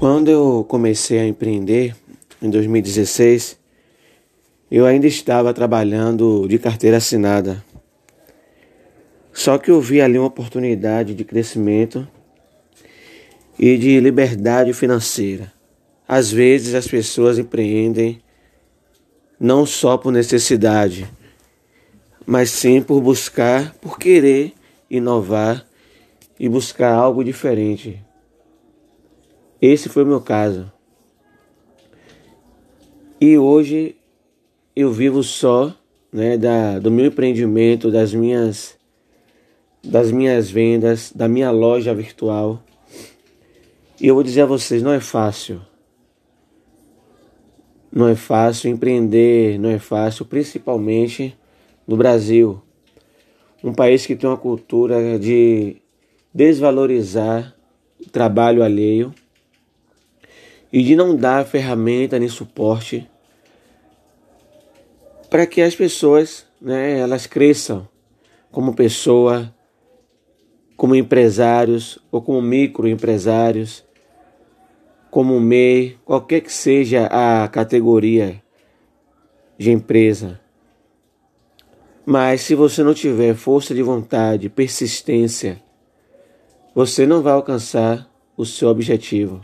Quando eu comecei a empreender, em 2016, eu ainda estava trabalhando de carteira assinada. Só que eu vi ali uma oportunidade de crescimento e de liberdade financeira. Às vezes as pessoas empreendem não só por necessidade, mas sim por buscar, por querer inovar e buscar algo diferente. Esse foi o meu caso. E hoje eu vivo só né, da, do meu empreendimento, das minhas, das minhas vendas, da minha loja virtual. E eu vou dizer a vocês, não é fácil. Não é fácil empreender, não é fácil, principalmente no Brasil. Um país que tem uma cultura de desvalorizar o trabalho alheio e de não dar ferramenta nem suporte para que as pessoas, né, elas cresçam como pessoa, como empresários ou como microempresários, como MEI, qualquer que seja a categoria de empresa. Mas se você não tiver força de vontade, persistência, você não vai alcançar o seu objetivo.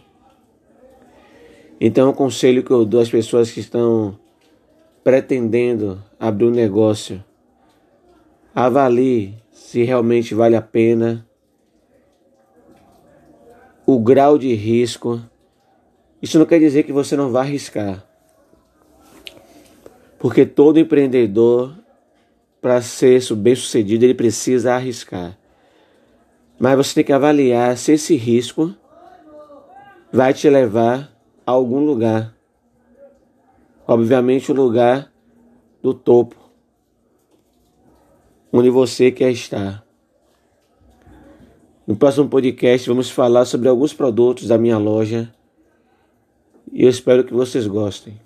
Então, o conselho que eu dou às pessoas que estão pretendendo abrir um negócio, avalie se realmente vale a pena, o grau de risco. Isso não quer dizer que você não vá arriscar. Porque todo empreendedor, para ser bem sucedido, ele precisa arriscar. Mas você tem que avaliar se esse risco vai te levar a algum lugar obviamente o lugar do topo, onde você quer estar. No próximo podcast vamos falar sobre alguns produtos da minha loja e eu espero que vocês gostem.